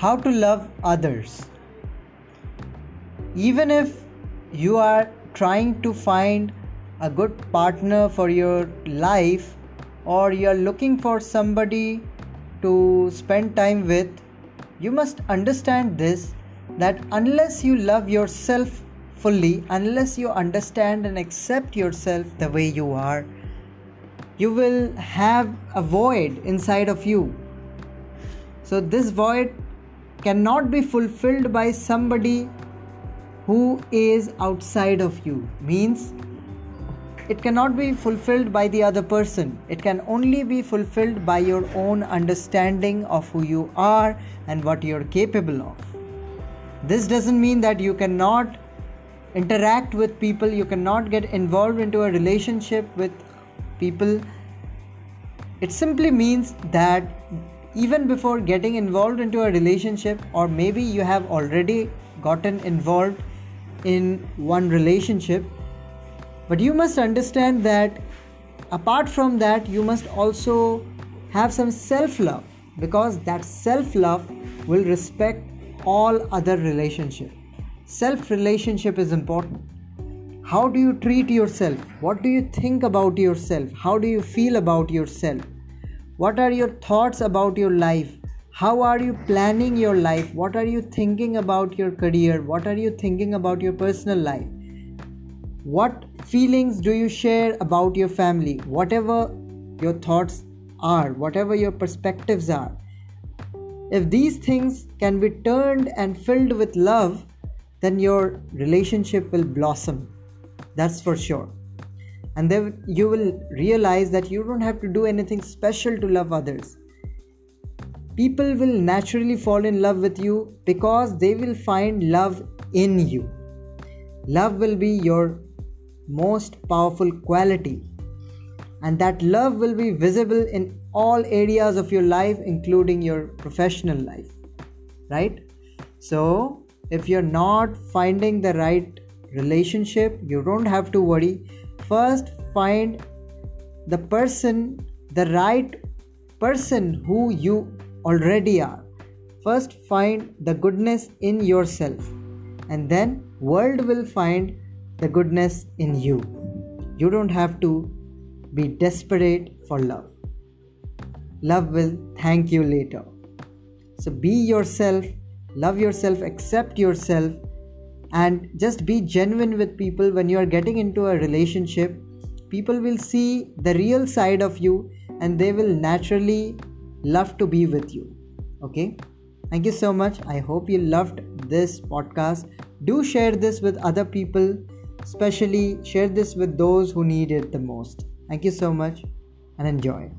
how to love others. Even if you are trying to find a good partner for your life or you are looking for somebody to spend time with, you must understand this that unless you love yourself fully, unless you understand and accept yourself the way you are, you will have a void inside of you. So, this void cannot be fulfilled by somebody who is outside of you. Means it cannot be fulfilled by the other person. It can only be fulfilled by your own understanding of who you are and what you're capable of. This doesn't mean that you cannot interact with people, you cannot get involved into a relationship with people. It simply means that even before getting involved into a relationship, or maybe you have already gotten involved in one relationship, but you must understand that apart from that, you must also have some self love because that self love will respect all other relationship. Self relationship is important. How do you treat yourself? What do you think about yourself? How do you feel about yourself what are your thoughts about your life? How are you planning your life? What are you thinking about your career? What are you thinking about your personal life? What feelings do you share about your family? Whatever your thoughts are whatever your perspectives are. If these things can be turned and filled with love, then your relationship will blossom. That's for sure. And then you will realize that you don't have to do anything special to love others. People will naturally fall in love with you because they will find love in you. Love will be your most powerful quality and that love will be visible in all areas of your life including your professional life right so if you're not finding the right relationship you don't have to worry first find the person the right person who you already are first find the goodness in yourself and then world will find the goodness in you you don't have to be desperate for love. Love will thank you later. So be yourself, love yourself, accept yourself, and just be genuine with people when you are getting into a relationship. People will see the real side of you and they will naturally love to be with you. Okay? Thank you so much. I hope you loved this podcast. Do share this with other people, especially share this with those who need it the most. Thank you so much and enjoy.